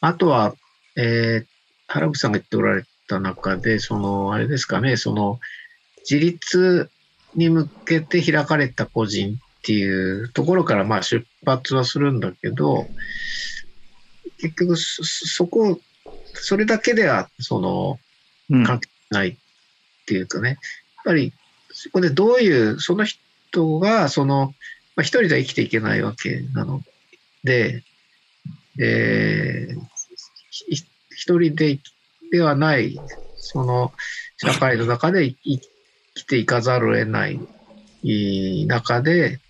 あとは、えー、原口さんが言っておられた中で、その、あれですかね、その、自立に向けて開かれた個人っていうところからまあ出発はするんだけど、結局そ、そこ、それだけでは、その、関係ないっていうかね、やっぱり、そこでどういう、その人が、その、まあ、一人では生きていけないわけなので、えー、一人でではない、その、社会の中で生きていかざるを得ない中で、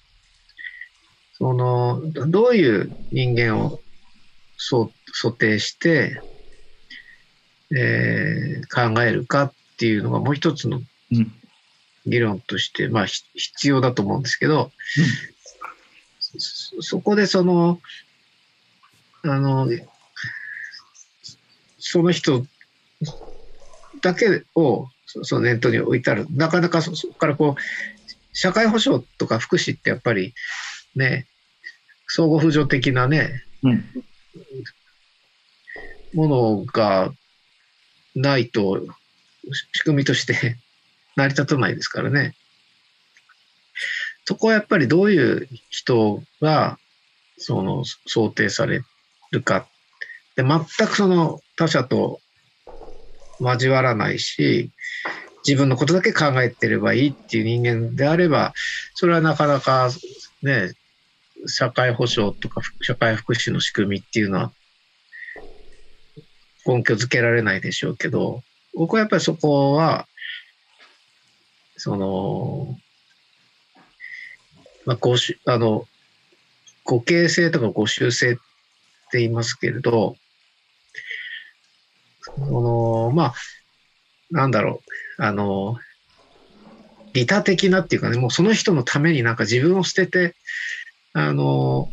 その、どういう人間を想定して、えー、考えるかっていうのがもう一つの議論として、まあ必要だと思うんですけど、うん、そそこでその、あの、その人だけをその念頭に置いてある。なかなかそこからこう、社会保障とか福祉ってやっぱりね、相互扶助的なね、うん、ものがないと仕組みとして 成り立たないですからね。そこはやっぱりどういう人がその想定されるか。で全くその他者と交わらないし、自分のことだけ考えてればいいっていう人間であれば、それはなかなかね、社会保障とか社会福祉の仕組みっていうのは根拠づけられないでしょうけど、僕はやっぱりそこは、その、まあ、ごしあの、互形性とか互習性っていますけれど、その、まあ、なんだろう、あの、利他的なっていうかね、もうその人のためになんか自分を捨てて、あの、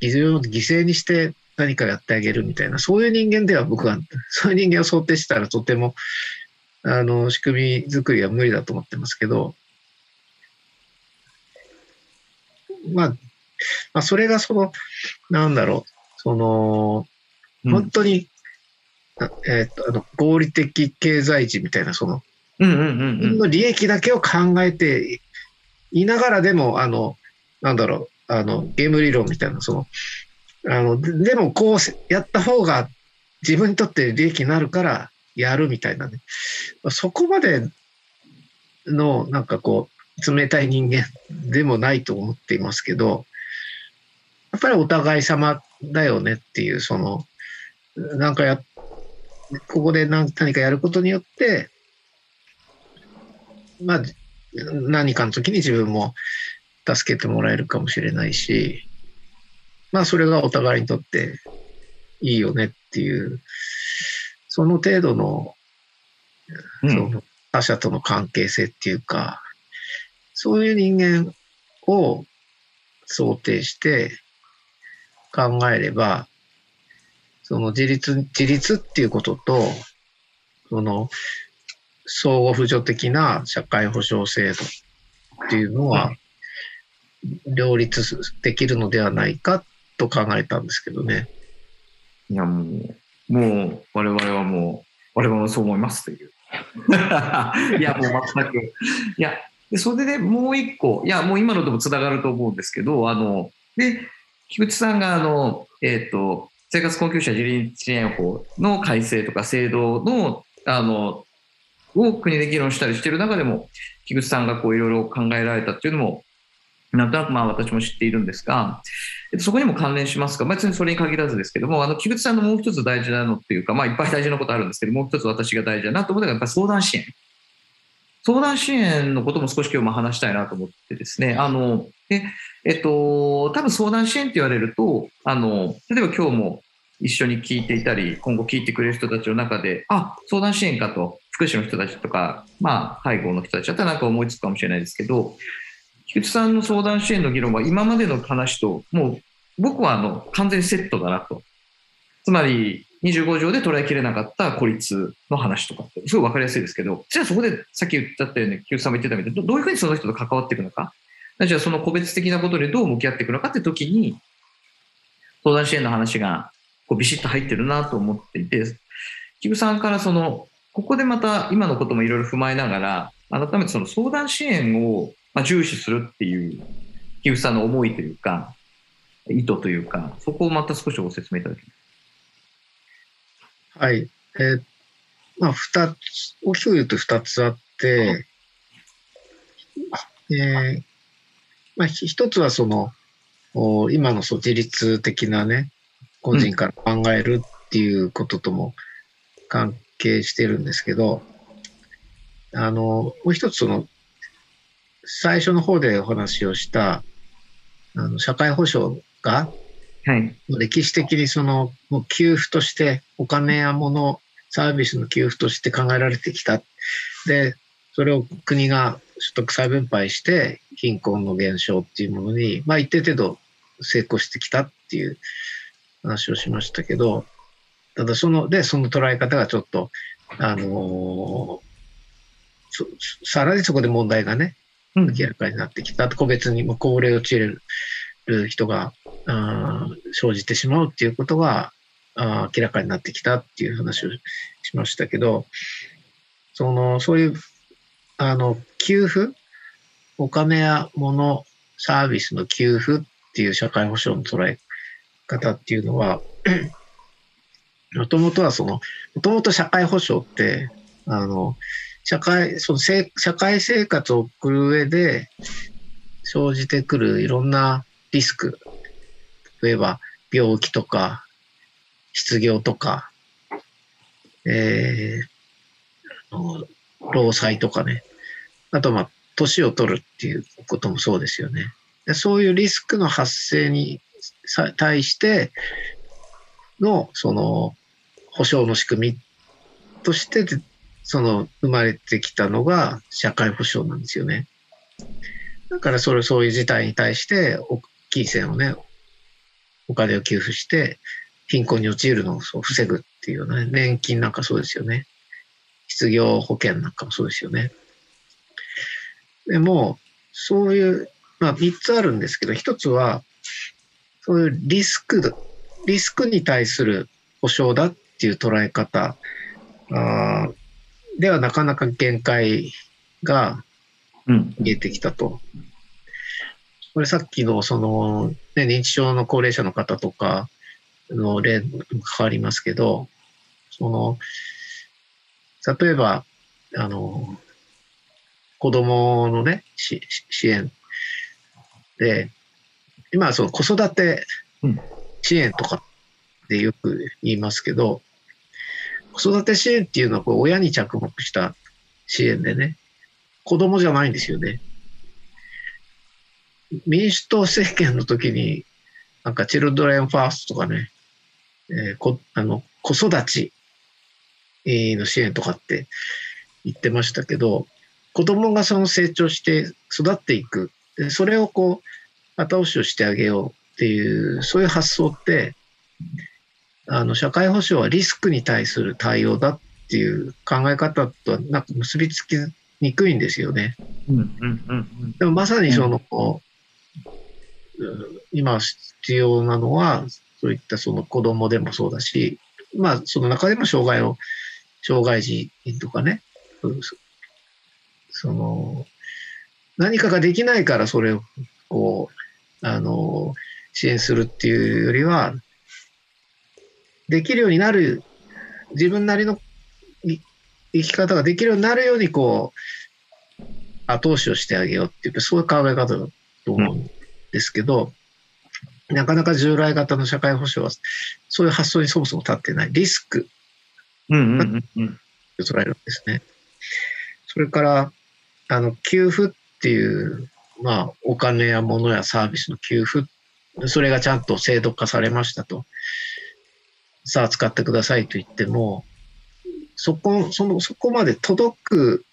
犠牲にして何かやってあげるみたいな、そういう人間では僕は、そういう人間を想定したらとても、あの、仕組み作りは無理だと思ってますけど、まあ、まあ、それがその、なんだろう、その、本当にえっ、と、あの、合理的経済値みたいな、その、うんうんうん、の利益だけを考えていながらでも、あの、なんだろう、あの、ゲーム理論みたいな、その、あの、でもこうやった方が自分にとって利益になるからやるみたいなね。そこまでの、なんかこう、冷たい人間でもないと思っていますけど、やっぱりお互い様だよねっていう、その、なんかやここで何かやることによって、まあ、何かの時に自分も助けてもらえるかもしれないし、まあ、それがお互いにとっていいよねっていう、その程度の、その他者との関係性っていうか、そういう人間を想定して考えれば、その自立、自立っていうことと、その、相互扶助的な社会保障制度っていうのは、両立できるのではないかと考えたんですけどね。いや、もう、もう、我々はもう、我々もそう思いますという。いや、もう全く。いや、でそれでもう一個、いや、もう今のともつながると思うんですけど、あの、で、菊池さんが、あの、えっ、ー、と、生活困窮者自立支援法の改正とか制度の、あの、を国で議論したりしている中でも、菊池さんがこういろいろ考えられたっていうのも、なんとなくまあ私も知っているんですが、そこにも関連しますが、別にそれに限らずですけども、あの菊池さんのもう一つ大事なのっていうか、まあ、いっぱい大事なことあるんですけど、もう一つ私が大事だなと思ったのが、やっぱり相談支援。相談支援のことも少し今日も話したいなと思ってですね、あの、で、えっと、多分相談支援って言われると、あの、例えば今日も一緒に聞いていたり、今後聞いてくれる人たちの中で、あ、相談支援かと、福祉の人たちとか、まあ、介護の人たちだったらなんか思いつくかもしれないですけど、菊池さんの相談支援の議論は今までの話と、もう僕はあの完全セットだなと。つまり、25条で捉えきれなかった孤立の話とかって、すごい分かりやすいですけど、じゃあそこでさっき言ったように、菊池さんも言ってたみたいに、どういうふうにその人と関わっていくのか、じゃあその個別的なことでどう向き合っていくのかって時に、相談支援の話がこうビシッと入ってるなと思っていて、木生さんからその、ここでまた今のこともいろいろ踏まえながら、改めてその相談支援をまあ重視するっていう木生さんの思いというか、意図というか、そこをまた少しご説明いただけますはい。えーまあ、二つ、大きく言うと二つあって、えーまあ、ひ一つはその、お今のそう自律的なね、個人から考えるっていうこととも関係してるんですけど、あの、もう一つその、最初の方でお話をした、あの、社会保障が、はい。歴史的にそのもう給付としてお金や物サービスの給付として考えられてきた。で、それを国が所得再分配して貧困の減少っていうものに、まあ一定程度成功してきたっていう話をしましたけど、ただその、で、その捉え方がちょっと、あのーそさらにそこで問題がね、うん明らかになってきた。個別にも高齢を陥れる人が生じてしまうっていうことが明らかになってきたっていう話をしましたけど、その、そういう、あの、給付お金や物、サービスの給付っていう社会保障の捉え方っていうのは、もともとはその、もともと社会保障って、あの、社会、そのせ社会生活を送る上で生じてくるいろんなリスク、例えば病気とか、失業とか、えー労災とかね、あとまあ、年を取るっていうこともそうですよね。でそういうリスクの発生に対しての、その、保障の仕組みとして、その、生まれてきたのが社会保障なんですよね。だから、それ、そういう事態に対して、大きい線をね、お金を給付して、貧困に陥るのを防ぐっていうようなね、年金なんかそうですよね。失業保険なんかもそうですよね。でも、そういう、まあ、三つあるんですけど、一つは、そういうリスク、リスクに対する保障だっていう捉え方あーではなかなか限界がうん。見えてきたと。これさっきのその、ね、認知症の高齢者の方とかの例に変わりますけど、その、例えば、あの、子供のね、支援で、今はその子育てうん支援とかってよく言いますけど、子育て支援っていうのはこう親に着目した支援でね、子供じゃないんですよね。民主党政権の時に、なんかチルドレンファーストとかね、えーこあの子育ちえーの支援とかって言ってましたけど、子供がその成長して育っていく、でそれをこう、後押しをしてあげようっていう、そういう発想って、あの、社会保障はリスクに対する対応だっていう考え方とはなんか結びつきにくいんですよね。うん。うん。うん。でもまさにその、今必要なのは、そういったその子供でもそうだし、まあその中でも障害を、障害児とかね、うんそその、何かができないからそれをこう、あの、支援するっていうよりは、できるようになる、自分なりのい生き方ができるようになるようにこう、後押しをしてあげようっていう、そういう考え方だと思うんですけど、なかなか従来型の社会保障は、そういう発想にそもそも立ってない。リスクうん。うん。うん。と捉えるんですね。それから、あの、給付っていう、まあ、お金や物やサービスの給付、それがちゃんと制度化されましたと。さあ、使ってくださいと言っても、そこ、その、そこまで届く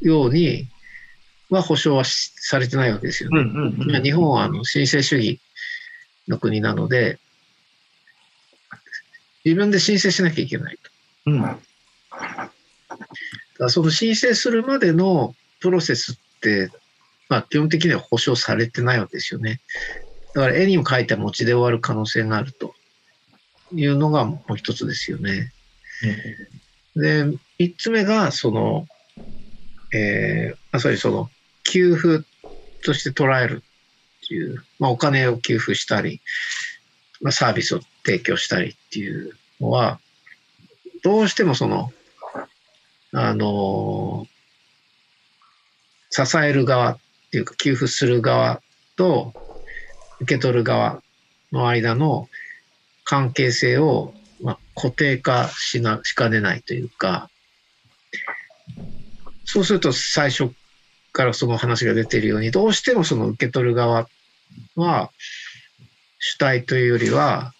ようには保障はしされてないわけですよね。うん。うん。まあ日本はあの申請主義の国なので、自分で申請しなきゃいけないと。うん。だその申請するまでのプロセスって、まあ、基本的には保証されてないわけですよね。だから絵にも描いた餅で終わる可能性があると。いうのがもう一つですよね。で、三つ目が、その、えー、あ、そういうその、給付として捉えるっていう、まあ、お金を給付したり、まあ、サービスを提供したりっていうのは、どうしてもその、あの支える側っていうか、給付する側と受け取る側の間の関係性を、まあ、固定化しな、しかねないというか、そうすると最初からその話が出ているように、どうしてもその受け取る側は、主体というよりは、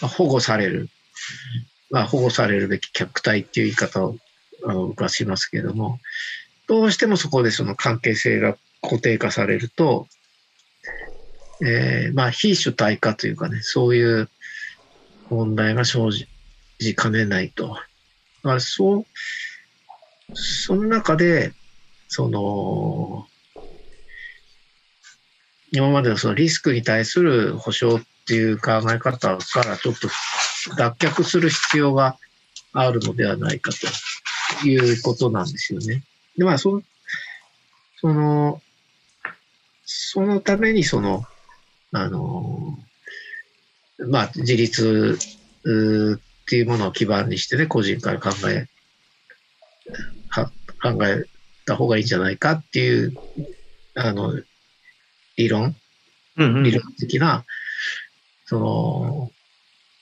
保護される、まあ、保護されるべき客体っていう言い方をあの僕はしますけれども、どうしてもそこでその関係性が固定化されると、えー、まあ非主体化というかね、そういう問題が生じかねないと。まあ、そう、その中で、その、今までのそのリスクに対する保証っていう考え方からちょっと脱却する必要があるのではないかということなんですよね。で、まあ、その、その、そのためにその、あの、まあ、自立っていうものを基盤にしてね、個人から考え、は考えた方がいいんじゃないかっていう、あの、理論、うんうん、理論的な、その、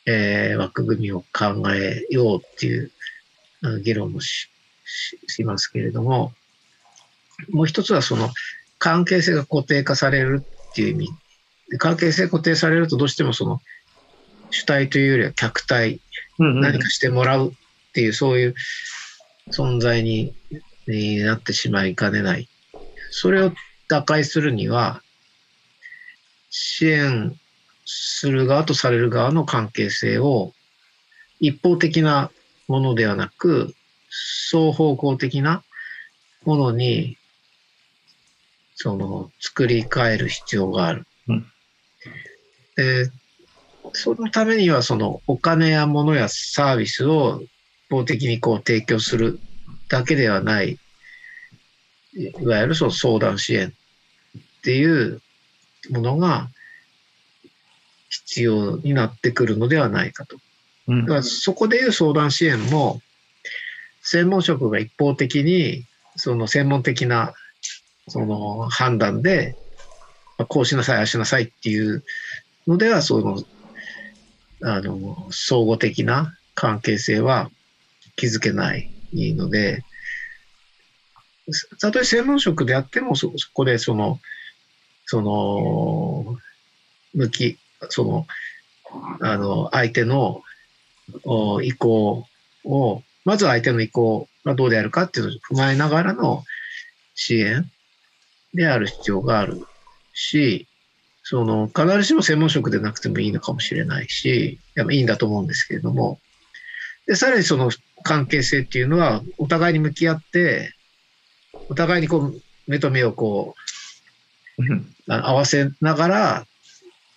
えー、枠組みを考えようっていう議論もししますけれども、もう一つはその関係性が固定化されるっていう意味。関係性固定されるとどうしてもその主体というよりは客体、何かしてもらうっていう、そういう存在にになってしまいかねない。それを打開するには、支援する側とされる側の関係性を一方的なものではなく、双方向的なものに、その、作り変える必要がある。うん、でそのためには、その、お金や物やサービスを一方的にこう提供するだけではない、いわゆるその相談支援っていうものが必要になってくるのではないかと。だからそこでいう相談支援も、専門職が一方的に、その専門的な、その判断で、こうしなさい、ああしなさいっていうのでは、その、あの、相互的な関係性は築けないので、たとえ専門職であってもそ、そこでその、その、向き、その、あの、相手の意向を、まず相手の意向がどうであるかっていうのを踏まえながらの支援である必要があるし、その、必ずしも専門職でなくてもいいのかもしれないし、いいんだと思うんですけれども、で、さらにその関係性っていうのは、お互いに向き合って、お互いにこう、目と目をこう、合わせながら、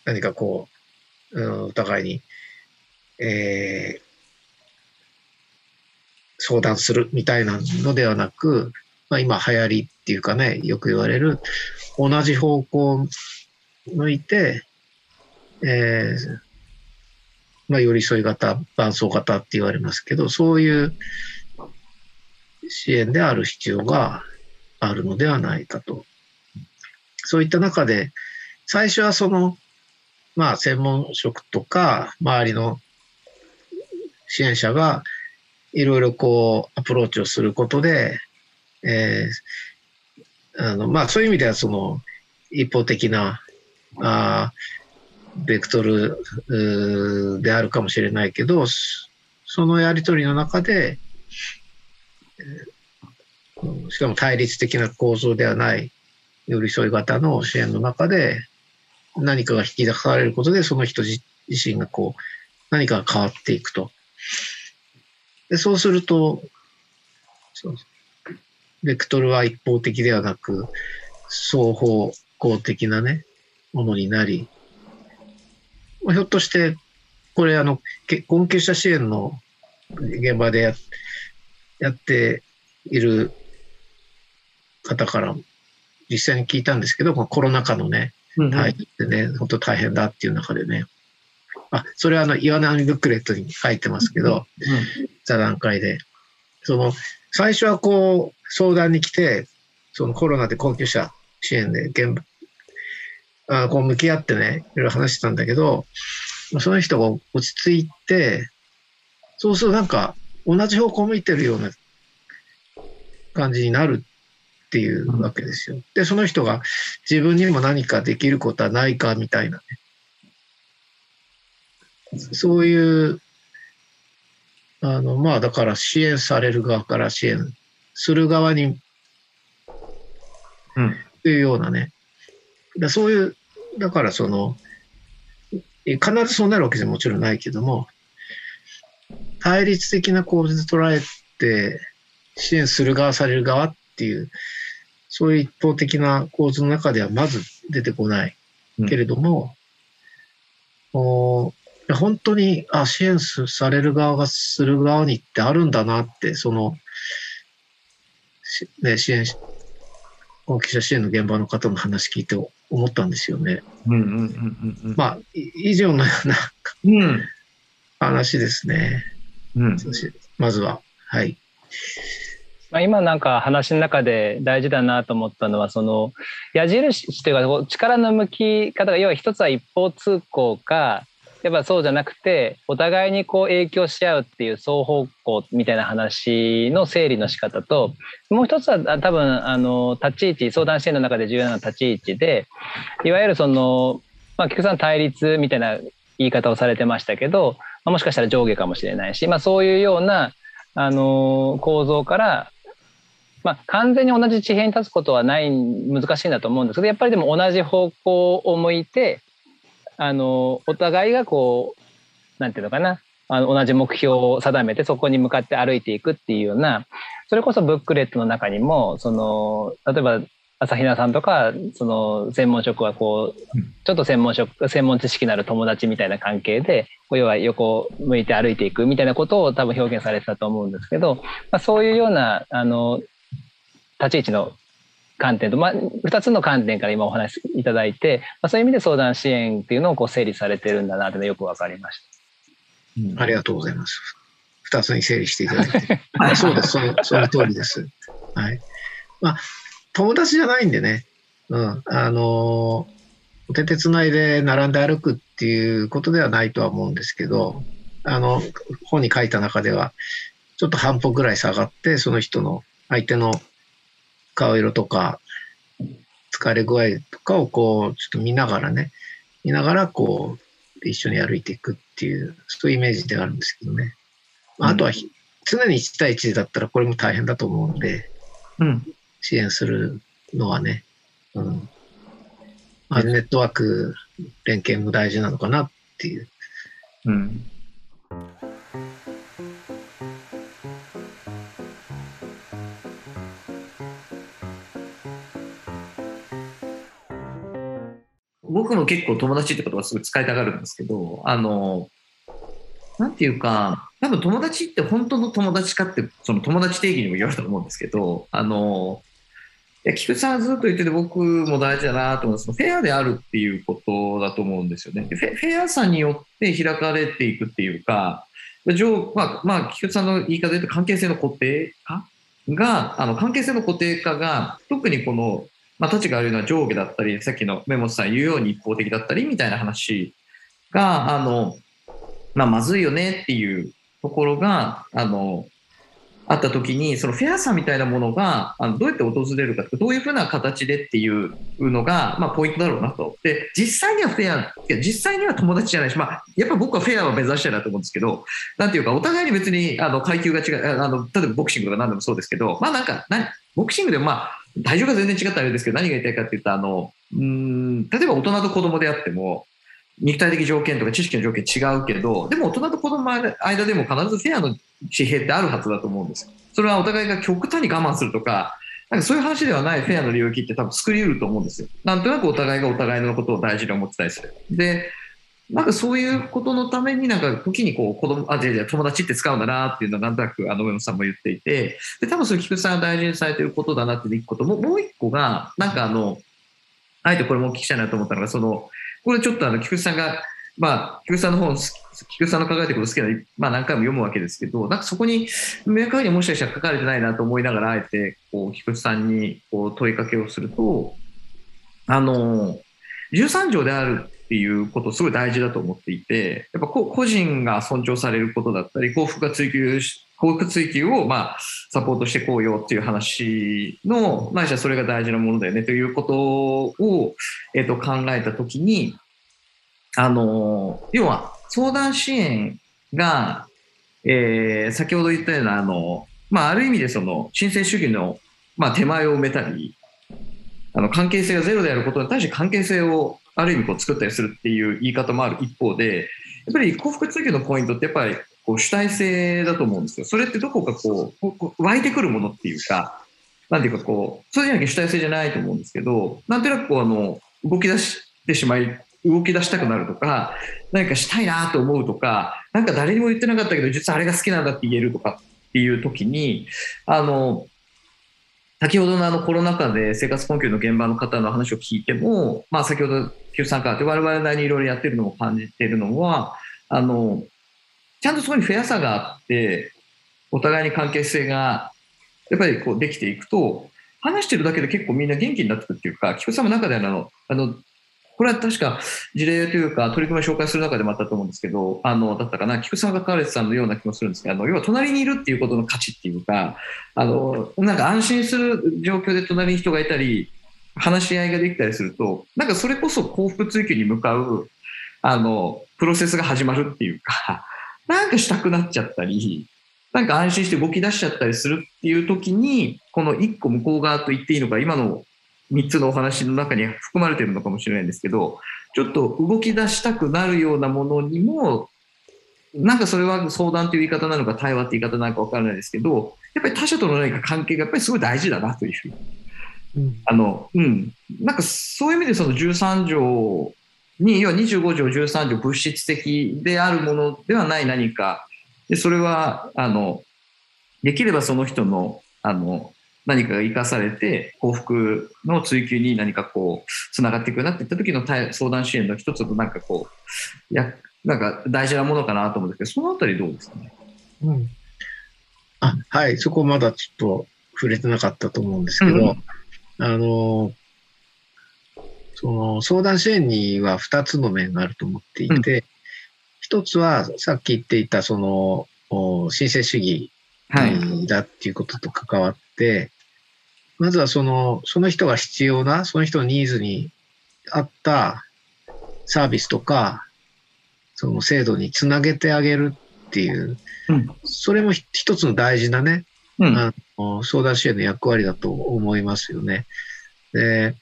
何かこう、うん、お互いに、えー、相談するみたいなのではなく、まあ、今流行りっていうかね、よく言われる、同じ方向向いて、えー、まあ、寄り添い型、伴走型って言われますけど、そういう支援である必要があるのではないかと。そういった中で、最初はその、まあ、専門職とか、周りの支援者が、いろいろこう、アプローチをすることで、えー、あの、まあ、そういう意味では、その、一方的な、あベクトルであるかもしれないけど、そのやりとりの中で、しかも対立的な構造ではない寄り添い型の支援の中で、何かが引き出されることで、その人自身がこう、何かが変わっていくと。でそうすると、そうベクトルは一方的ではなく、双方向的なね、ものになり、ひょっとして、これあの、困窮者支援の現場でややっている方から実際に聞いたんですけど、コロナ禍のね、はい、でね、本当大変だっていう中でね、あ、それはあの、岩波ブックレットに書いてますけど、座談会で。その、最初はこう、相談に来て、そのコロナで困窮者支援で現場、あこう向き合ってね、いろいろ話してたんだけど、その人が落ち着いて、そうするとなんか同じ方向向いてるような感じになるっていうわけですよ。で、その人が自分にも何かできることはないかみたいなね。そういう、あの、まあだから支援される側から支援する側に、うん、というようなね。だそういう、だからその、必ずそうなるわけじゃもちろんないけども、対立的な構図で捉えて、支援する側、される側っていう、そういう一方的な構図の中ではまず出てこないけれども、うん、お本当にあ支援される側がする側にってあるんだなって、その、ね、支援、後期者支援の現場の方の話聞いて思ったんですよね。まあ、以上のような、うん、話ですね。うん、まずは、はい。まあ、今なんか話の中で大事だなと思ったのはその矢印というか力の向き方が要は一つは一方通行かやっぱそうじゃなくてお互いにこう影響し合うっていう双方向みたいな話の整理の仕方ともう一つは多分あの立ち位置相談支援の中で重要な立ち位置でいわゆるその、まあ、菊さん対立みたいな言い方をされてましたけど、まあ、もしかしたら上下かもしれないし、まあ、そういうようなあの構造からまあ、完全に同じ地平に立つことはない難しいんだと思うんですけどやっぱりでも同じ方向を向いてあのお互いがこうなんていうのかな。あの同じ目標を定めてそこに向かって歩いていくっていうようなそれこそブックレットの中にもその例えば朝比奈さんとかその専門職はこうちょっと専門職専門知識のある友達みたいな関係で要は横向いて歩いていくみたいなことを多分表現されてたと思うんですけど、まあ、そういうようなあの立ち位置の観点と、まあ、2つの観点から今お話しいただいて、まあ、そういう意味で相談支援っていうのをこう整理されてるんだなというのよく分かりました、うん。ありがとうございます。2つに整理していただいて。そうです、そのその通りです。はい。まあ、友達じゃないんでね、うん、あの、お手手つないで並んで歩くっていうことではないとは思うんですけど、あの、本に書いた中では、ちょっと半歩ぐらい下がって、その人の、相手の顔色とか、疲れ具合とかをこう、ちょっと見ながらね、見ながらこう、一緒に歩いていくっていう、そういうイメージではあるんですけどね。あとは、常に1対1だったらこれも大変だと思うんで、うん、支援するのはね、うん。まあ、ネットワーク連携も大事なのかなっていう。うん。僕も結構友達って言葉すごい使いたがるんですけど、あの、なんていうか、多分友達って本当の友達かって、その友達定義にもよると思うんですけど、あの、いや菊池さんはずっと言ってて僕も大事だなと思うんですフェアであるっていうことだと思うんですよね。フェフェアさによって開かれていくっていうか、まあ、まあ、菊池さんの言い方で言うと関係性の固定化が、あの関係性の固定化が、特にこのまあ、土地があるのは上下だったり、さっきのメモさん言うように一方的だったりみたいな話が、あの、まあ、まずいよねっていうところが、あの、あった時に、そのフェアさみたいなものが、あのどうやって訪れるかどういうふうな形でっていうのが、まあ、ポイントだろうなと。で、実際にはフェア、いや、実際には友達じゃないし、まあ、やっぱ僕はフェアを目指したいなと思うんですけど、なんていうか、お互いに別に、あの、階級が違う、あの、例えばボクシングとか何でもそうですけど、まあなんか、ボクシングでもまあ、体重が全然違ったらあれですけど、何が言いたいかっていうと、あの、うん、例えば大人と子供であっても、肉体的条件とか知識の条件違うけど、でも大人と子供の間でも必ずフェアの地平ってあるはずだと思うんですよ。それはお互いが極端に我慢するとか、なんかそういう話ではないフェアの領域って多分作り得ると思うんですよ。なんとなくお互いがお互いのことを大事に思ってたりする。で、なんかそういうことのためになんか時にこう子供、あ、じゃじゃ友達って使うんだなっていうのはなんとなくあの上野さんも言っていて、で、多分それ菊池さんが大事にされてることだなっていうことも、もう一個が、なんかあの、あえてこれもお聞きしたいなと思ったのが、その、これちょっとあの菊池さんが、まあ、菊池さんの本、菊池さんの考えてること好きなのまあ何回も読むわけですけど、なんかそこに明確にもしかしたら書かれてないなと思いながら、あえてこう菊池さんにこう問いかけをすると、あの、13条であるっていうことすごい大事だと思っていて、やっぱ個人が尊重されることだったり、幸福が追求し、幸福追求をまあサポートしてこうよっていう話の、ないしはそれが大事なものだよねということを、えっと考えたときに、あの、要は相談支援が、えー、先ほど言ったような、あの、まあ、ある意味でその、申請主義の、まあ、手前を埋めたり、あの、関係性がゼロであることに対して関係性をある意味こう作ったりするっていう言い方もある一方で、やっぱり幸福追求のポイントってやっぱりこう主体性だと思うんですよ。それってどこかこう、湧いてくるものっていうか、なんていうかこう、そうじゃなきゃ主体性じゃないと思うんですけど、なんとなくこうあの、動き出してしまい、動き出したくなるとか、何かしたいなと思うとか、なんか誰にも言ってなかったけど、実はあれが好きなんだって言えるとかっていう時に、あの、先ほどのあのコロナ禍で生活困窮の現場の方の話を聞いても、まあ先ほど旧参加って我々なりにいろいろやってるのを感じてるのは、あの、ちゃんとそこにフェアさがあって、お互いに関係性がやっぱりこうできていくと、話してるだけで結構みんな元気になってくるっていうか、菊池さんの中であの、あの、これは確か事例というか取り組みを紹介する中でもあったと思うんですけど、あの、だったかな、菊さんが書かれてたのような気もするんですけど、あの、要は隣にいるっていうことの価値っていうか、あの、なんか安心する状況で隣に人がいたり、話し合いができたりすると、なんかそれこそ幸福追求に向かう、あの、プロセスが始まるっていうか、なんかしたくなっちゃったり、なんか安心して動き出しちゃったりするっていう時に、この一個向こう側と言っていいのか、今の3つのお話の中に含まれてるのかもしれないんですけど、ちょっと動き出したくなるようなものにも、なんかそれは相談という言い方なのか対話という言い方なのか分からないですけど、やっぱり他者との何か関係がやっぱりすごい大事だなという。うん、あの、うん。なんかそういう意味でその13条に、要は25条、13条物質的であるものではない何か、でそれは、あの、できればその人の、あの、何かが生かされて幸福の追求に何かこうつながっていくなっていった時の相談支援の一つのなんかこうやなんか大事なものかなと思うんですけどそのあたりどうですかね、うん、あはい。そこまだちょっと触れてなかったと思うんですけど、うん、あのその相談支援には2つの面があると思っていて、うん、1つはさっき言っていたその申請主義だっていうことと関わって、まずはその、その人が必要な、その人のニーズに合ったサービスとか、その制度につなげてあげるっていう、うん、それも一つの大事なね、うん、あの相談支援の役割だと思いますよね。で、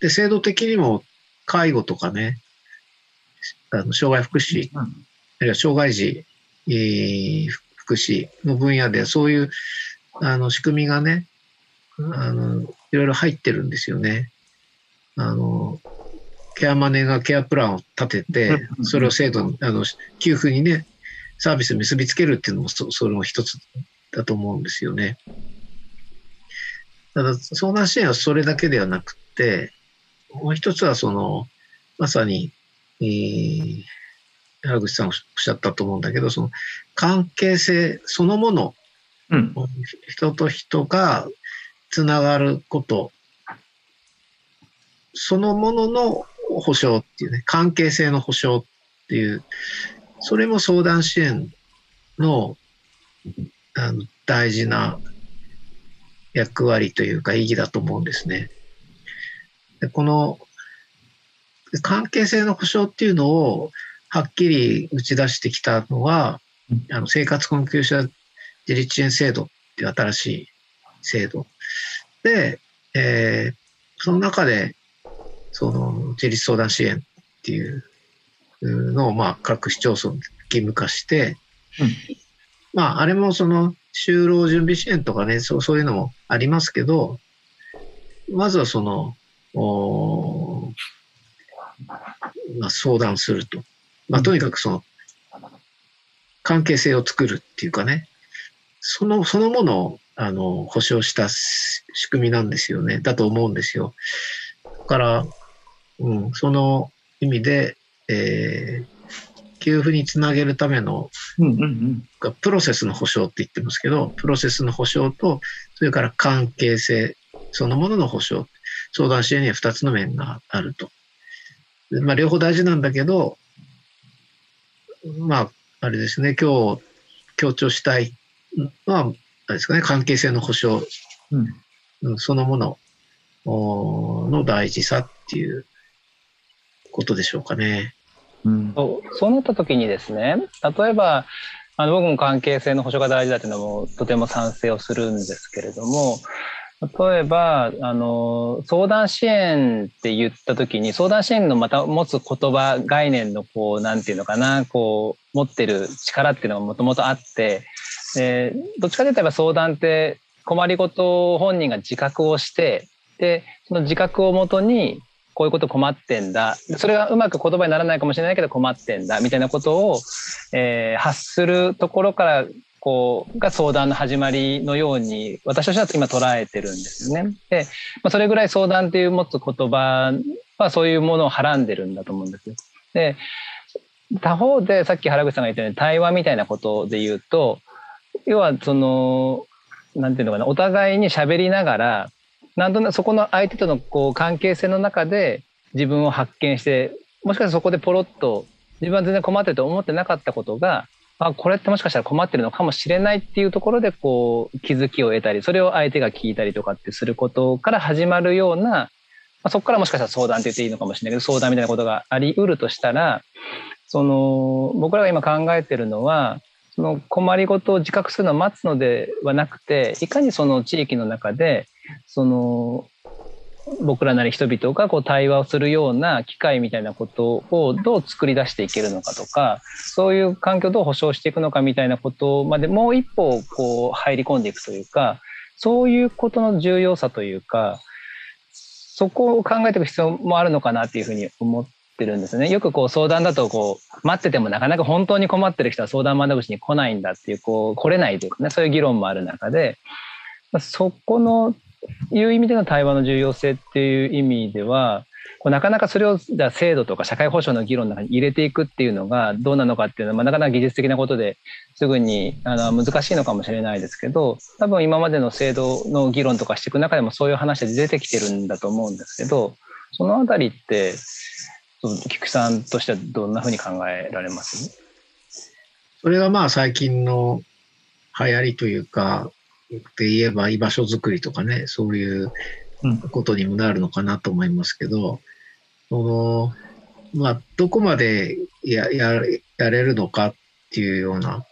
で制度的にも介護とかね、あの障害福祉、あるいは障害児、えー、福祉の分野でそういうあの、仕組みがね、あの、いろいろ入ってるんですよね。あの、ケアマネがケアプランを立てて、それを制度に、あの、給付にね、サービスに結びつけるっていうのもそ、それも一つだと思うんですよね。ただ、相談支援はそれだけではなくて、もう一つはその、まさに、えー、原口さんおっしゃったと思うんだけど、その関係性そのものうん、人と人がつながること、そのものの保障っていうね、関係性の保障っていう、それも相談支援のあの大事な役割というか意義だと思うんですね。でこの関係性の保障っていうのをはっきり打ち出してきたのは、あの生活困窮者自立支援制度っていう新しい制度。で、えー、その中で、その自立相談支援っていうのを、まあ、各市町村義務化して、うん、まあ、あれもその就労準備支援とかね、そうそういうのもありますけど、まずはその、おまあ、相談すると。まあ、とにかくその、関係性を作るっていうかね、その、そのものを、あの、保障した仕組みなんですよね。だと思うんですよ。だから、うん、その意味で、えー、給付につなげるための、うんうんうん、プロセスの保障って言ってますけど、プロセスの保障と、それから関係性そのものの保障、相談支援には2つの面があると。まあ、両方大事なんだけど、まあ、あれですね、今日強調したいのは、あれですかね、関係性の保障、うん、そのもの。の大事さっていうことでしょうかね。うん、そうそうなった時にですね、例えば、あの僕も関係性の保障が大事だというのもとても賛成をするんですけれども、例えばあの相談支援って言った時に相談支援のまた持つ言葉概念のこうなんていうのかなこう持ってる力っていうのがもともとあってでどっちかというと相談って困りごとを本人が自覚をしてでその自覚をもとにこういうこと困ってんだそれがうまく言葉にならないかもしれないけど困ってんだみたいなことを、えー、発するところからこうが相談の始まりのように私としては今捉えてるんですよね。で、まあ、それぐらい相談っていう持つ言葉はそういうものをはらんでるんだと思うんですよ。で他方でさっき原口さんが言ったように対話みたいなことで言うと要はそのなんていうのかなお互いに喋りながらなんとなくそこの相手とのこう関係性の中で自分を発見してもしかしたらそこでポロッと自分は全然困ってると思ってなかったことがあこれってもしかしたら困ってるのかもしれないっていうところでこう気づきを得たりそれを相手が聞いたりとかってすることから始まるような、まあ、そこからもしかしたら相談って言っていいのかもしれないけど相談みたいなことがありうるとしたらその僕らが今考えてるのはその困りごとを自覚するのを待つのではなくていかにその地域の中でその僕らなり人々がこう対話をするような機会みたいなことをどう作り出していけるのかとかそういう環境をどう保障していくのかみたいなことまでもう一歩こう入り込んでいくというかそういうことの重要さというかそこを考えていく必要もあるのかなっていうふうに思ってるんですね。よくこう相談だとこう待っててもなかなか本当に困ってる人は相談窓口に来ないんだっていうこう来れないというかねそういう議論もある中でそこのいう意味での対話の重要性っていう意味ではこうなかなかそれをじゃ制度とか社会保障の議論の中に入れていくっていうのがどうなのかっていうのは、まあ、なかなか技術的なことですぐにあの難しいのかもしれないですけど多分今までの制度の議論とかしていく中でもそういう話で出てきてるんだと思うんですけどそのあたりって菊さんとしてはどんなふうに考えられます？それがまあ最近の流行りというかで言えば居場所づくりとかね、そういうことにもなるのかなと思いますけど、その、まあ、どこまでやややれるのかっていうような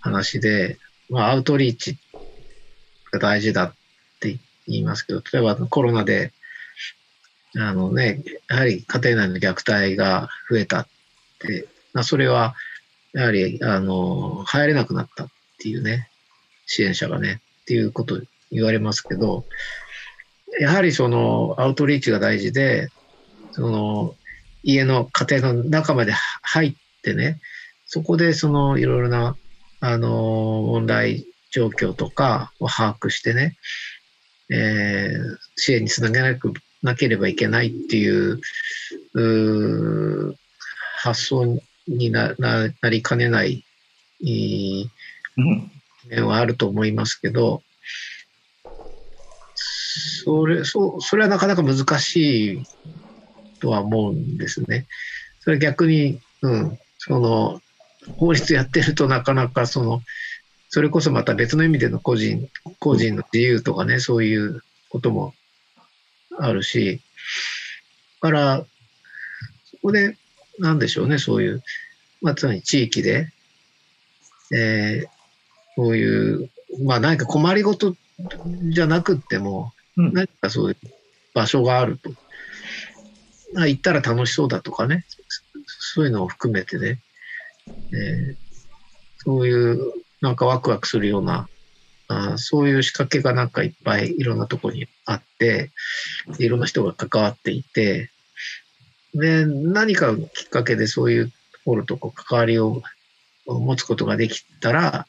話で、まあ、アウトリーチが大事だって言いますけど、例えばコロナで、あのね、やはり家庭内の虐待が増えたって、まあ、それは、やはり、あの、入れなくなったっていうね、支援者がね、っていうこと言われますけど、やはりそのアウトリーチが大事で、その家の家庭の中まで入ってね、そこでそのいろいろなあの問題状況とかを把握してね、えー、支援につなげなくなければいけないっていう発想になりかねない、面はあると思いますけど、それ、そう、それはなかなか難しいとは思うんですね。それ逆に、うん、その、法律やってるとなかなかその、それこそまた別の意味での個人、個人の自由とかね、そういうこともあるし、だから、そこで、なんでしょうね、そういう、まあ、つまり地域で、えー、そういう、まあ何か困りごとじゃなくっても、何かそういう場所があると。あ行ったら楽しそうだとかね、そういうのを含めてね、えー、そういうなんかワクワクするような、あそういう仕掛けがなんかいっぱいいろんなとこにあって、いろんな人が関わっていて、で、何かきっかけでそういうところとこう関わりを持つことができたら、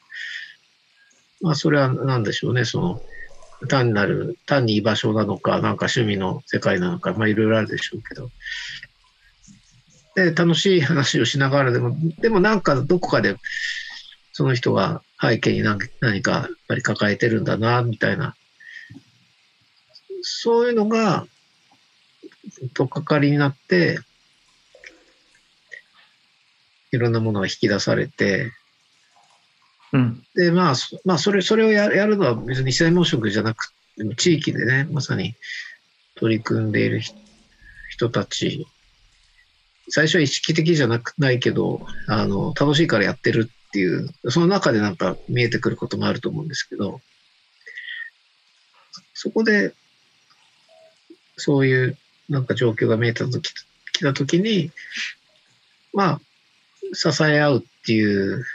まあ、それは何でしょうね、その、単なる、単に居場所なのか、なんか趣味の世界なのか、まあいろいろあるでしょうけど。で、楽しい話をしながらでも、でもなんかどこかで、その人が背景に何何かやっぱり抱えてるんだな、みたいな。そういうのが、とっかかりになって、いろんなものが引き出されて、うん。で、まあ、そまあ、それ、それをややるのは別に専門職じゃなくて、地域でね、まさに取り組んでいる人人たち、最初は意識的じゃなくないけど、あの、楽しいからやってるっていう、その中でなんか見えてくることもあると思うんですけど、そこで、そういうなんか状況が見えたとき、来たときに、まあ、支え合うっていう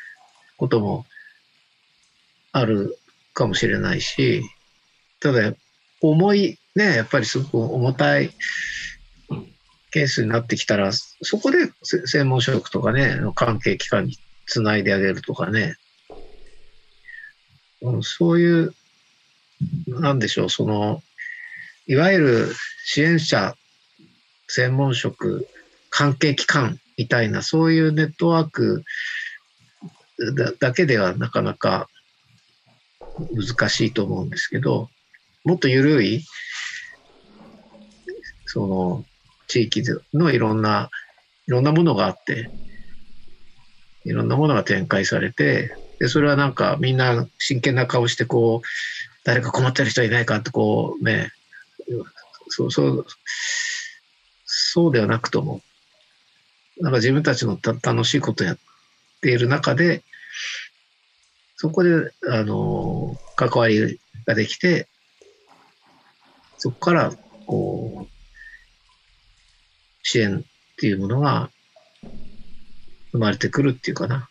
こともあるかもしれないし、ただ、重い、ね、やっぱりすごく重たいケースになってきたら、そこでせ専門職とかね、関係機関につないであげるとかね、そういう、なんでしょう、その、いわゆる支援者、専門職、関係機関みたいな、そういうネットワークだだけではなかなか難しいと思うんですけど、もっと緩い、その、地域のいろんな、いろんなものがあって、いろんなものが展開されて、で、それはなんかみんな真剣な顔してこう、誰か困ってる人いないかってこうね、そう、そう、そうではなくとも、なんか自分たちのた楽しいことやっている中で、そこで、あの、関わりができて、そこから、こう、支援っていうものが生まれてくるっていうかな。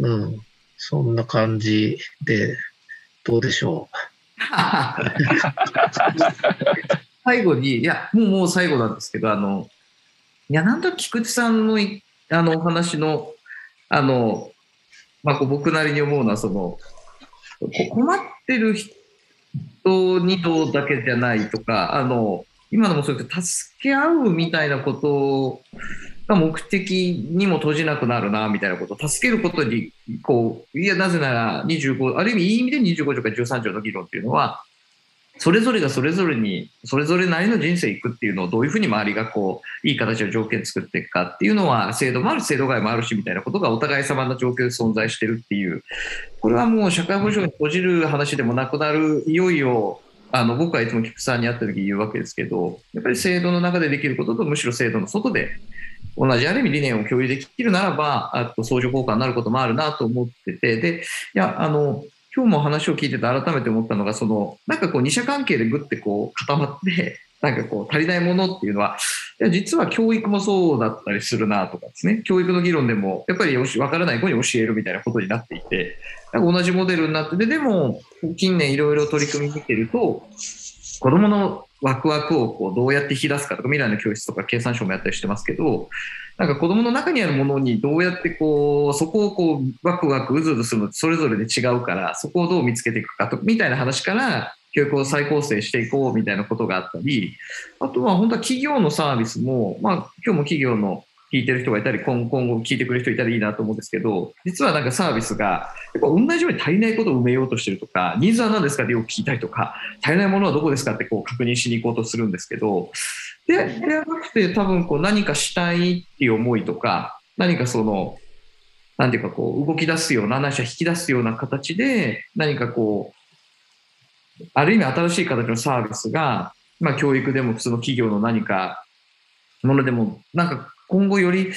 うん。そんな感じで、どうでしょう 最後に、いや、もうもう最後なんですけど、あの、いや、なんと菊池さんのあのお話の、あの、まあ、こう僕なりに思うのは、その、困ってる人にとだけじゃないとか、あの、今のもそうですけど、助け合うみたいなこと目的にも閉じなくなるな、みたいなこと、助けることに、こう、いや、なぜなら25、ある意味いい意味で25条か13条の議論っていうのは、それぞれがそれぞれに、それぞれなりの人生行くっていうのをどういうふうに周りがこう、いい形の条件作っていくかっていうのは、制度もある、制度外もあるしみたいなことがお互い様の状況で存在してるっていう、これはもう社会保障に閉じる話でもなくなる、いよいよ、あの、僕はいつも菊さんに会った時に言うわけですけど、やっぱり制度の中でできることと、むしろ制度の外で、同じある意味理念を共有できるならば、あと相乗効果になることもあるなと思ってて、で、いや、あの、今日も話を聞いてて改めて思ったのが、その、なんかこう二者関係でぐってこう固まって、なんかこう足りないものっていうのは、いや実は教育もそうだったりするなとかですね、教育の議論でも、やっぱりよし分からない子に教えるみたいなことになっていて、なんか同じモデルになってて、でも、近年いろいろ取り組み見てると、子供のワクワクをこうどうやって引き出すかとか、未来の教室とか経産省もやったりしてますけど、なんか子供の中にあるものにどうやってこう、そこをこう、ワクワクうずうずするのそれぞれで違うから、そこをどう見つけていくかと、みたいな話から、教育を再構成していこうみたいなことがあったり、あとは本当は企業のサービスも、まあ今日も企業の聞いてる人がいたり、今後聞いてくれる人いたらいいなと思うんですけど、実はなんかサービスが、やっぱ同じように足りないことを埋めようとしてるとか、ニーズは何ですかってよく聞いたりとか、足りないものはどこですかってこう確認しに行こうとするんですけど、で、ではなくて多分こう何かしたいっていう思いとか、何かその、なんていうかこう動き出すような、何か引き出すような形で、何かこう、ある意味新しい形のサービスが、まあ教育でも普通の企業の何かものでも、なんか今後より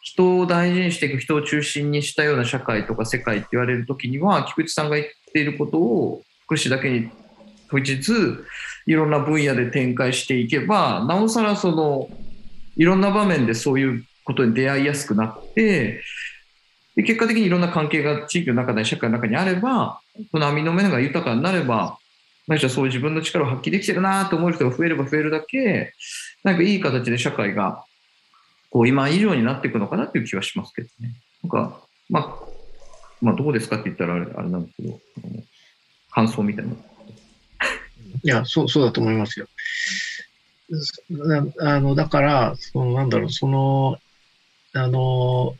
人を大事にしていく、人を中心にしたような社会とか世界って言われるときには、菊池さんが言っていることを福祉だけに閉じず、いろんな分野で展開していけば、なおさらその、いろんな場面でそういうことに出会いやすくなって、で結果的にいろんな関係が地域の中で社会の中にあれば、その網の目が豊かになれば、ないしはそういう自分の力を発揮できてるなと思う人が増えれば増えるだけ、なんかいい形で社会が、こう今以上になっていくのかなっていう気はしますけどね。なんか、まあ、まあどうですかって言ったらあれあれなんですけど、感想みたいな。いや、そう、そうだと思いますよ。あの、だから、その、なんだろう、その、あの、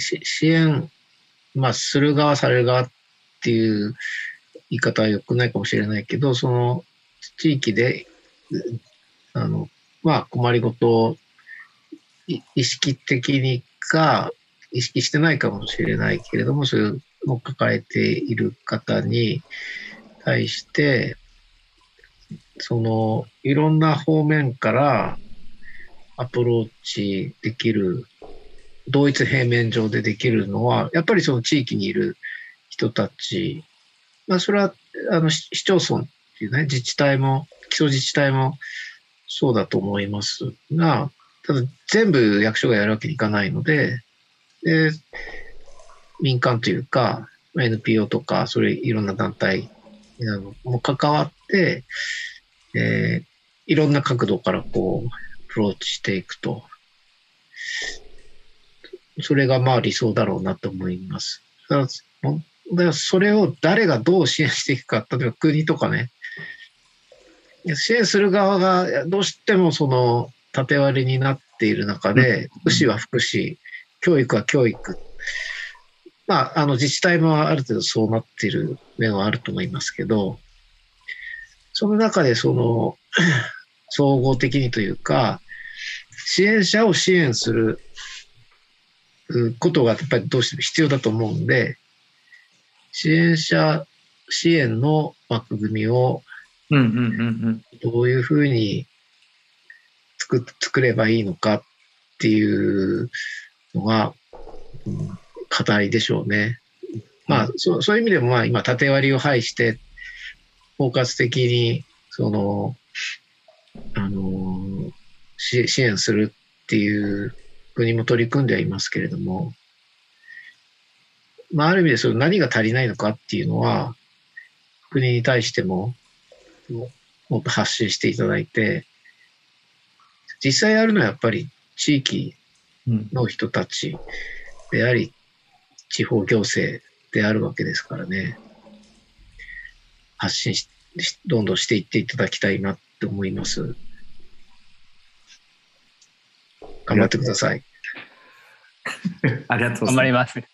し支援、まあ、する側、される側っていう言い方は良くないかもしれないけど、その、地域で、あの、まあ、困りごとを意識的にか、意識してないかもしれないけれども、そういうのを抱えている方に対して、その、いろんな方面からアプローチできる、同一平面上でできるのは、やっぱりその地域にいる人たち、まあ、それは、あの、市町村っていうね、自治体も、基礎自治体もそうだと思いますが、ただ全部役所がやるわけにいかないので、で、民間というか、NPO とか、それいろんな団体も関わって、えーいろんな角度からこう、アプローチしていくと。それがまあ理想だろうなと思います。だからそれを誰がどう支援していくか、例えば国とかね、支援する側がどうしてもその縦割りになっている中で、福祉は福祉、教育は教育。まあ、あの自治体もある程度そうなっている面はあると思いますけど、その中でその、総合的にというか、支援者を支援するうことがやっぱりどうしても必要だと思うんで、支援者支援の枠組みをうんうんうんうん。どういうふうに作作ればいいのかっていうのが、うん課題でしょうね。まあ、そうそういう意味でも、まあ、今、縦割りを排して、包括的に、その、あの、支支援するっていう国も取り組んではいますけれども、まあ、ある意味でその何が足りないのかっていうのは、国に対しても、ももっと発信していただいて、実際やるのはやっぱり地域うんの人たちであり、地方行政であるわけですからね。発信し、しどんどんしていっていただきたいなって思います。頑張ってください。ありがとうございます頑張ります。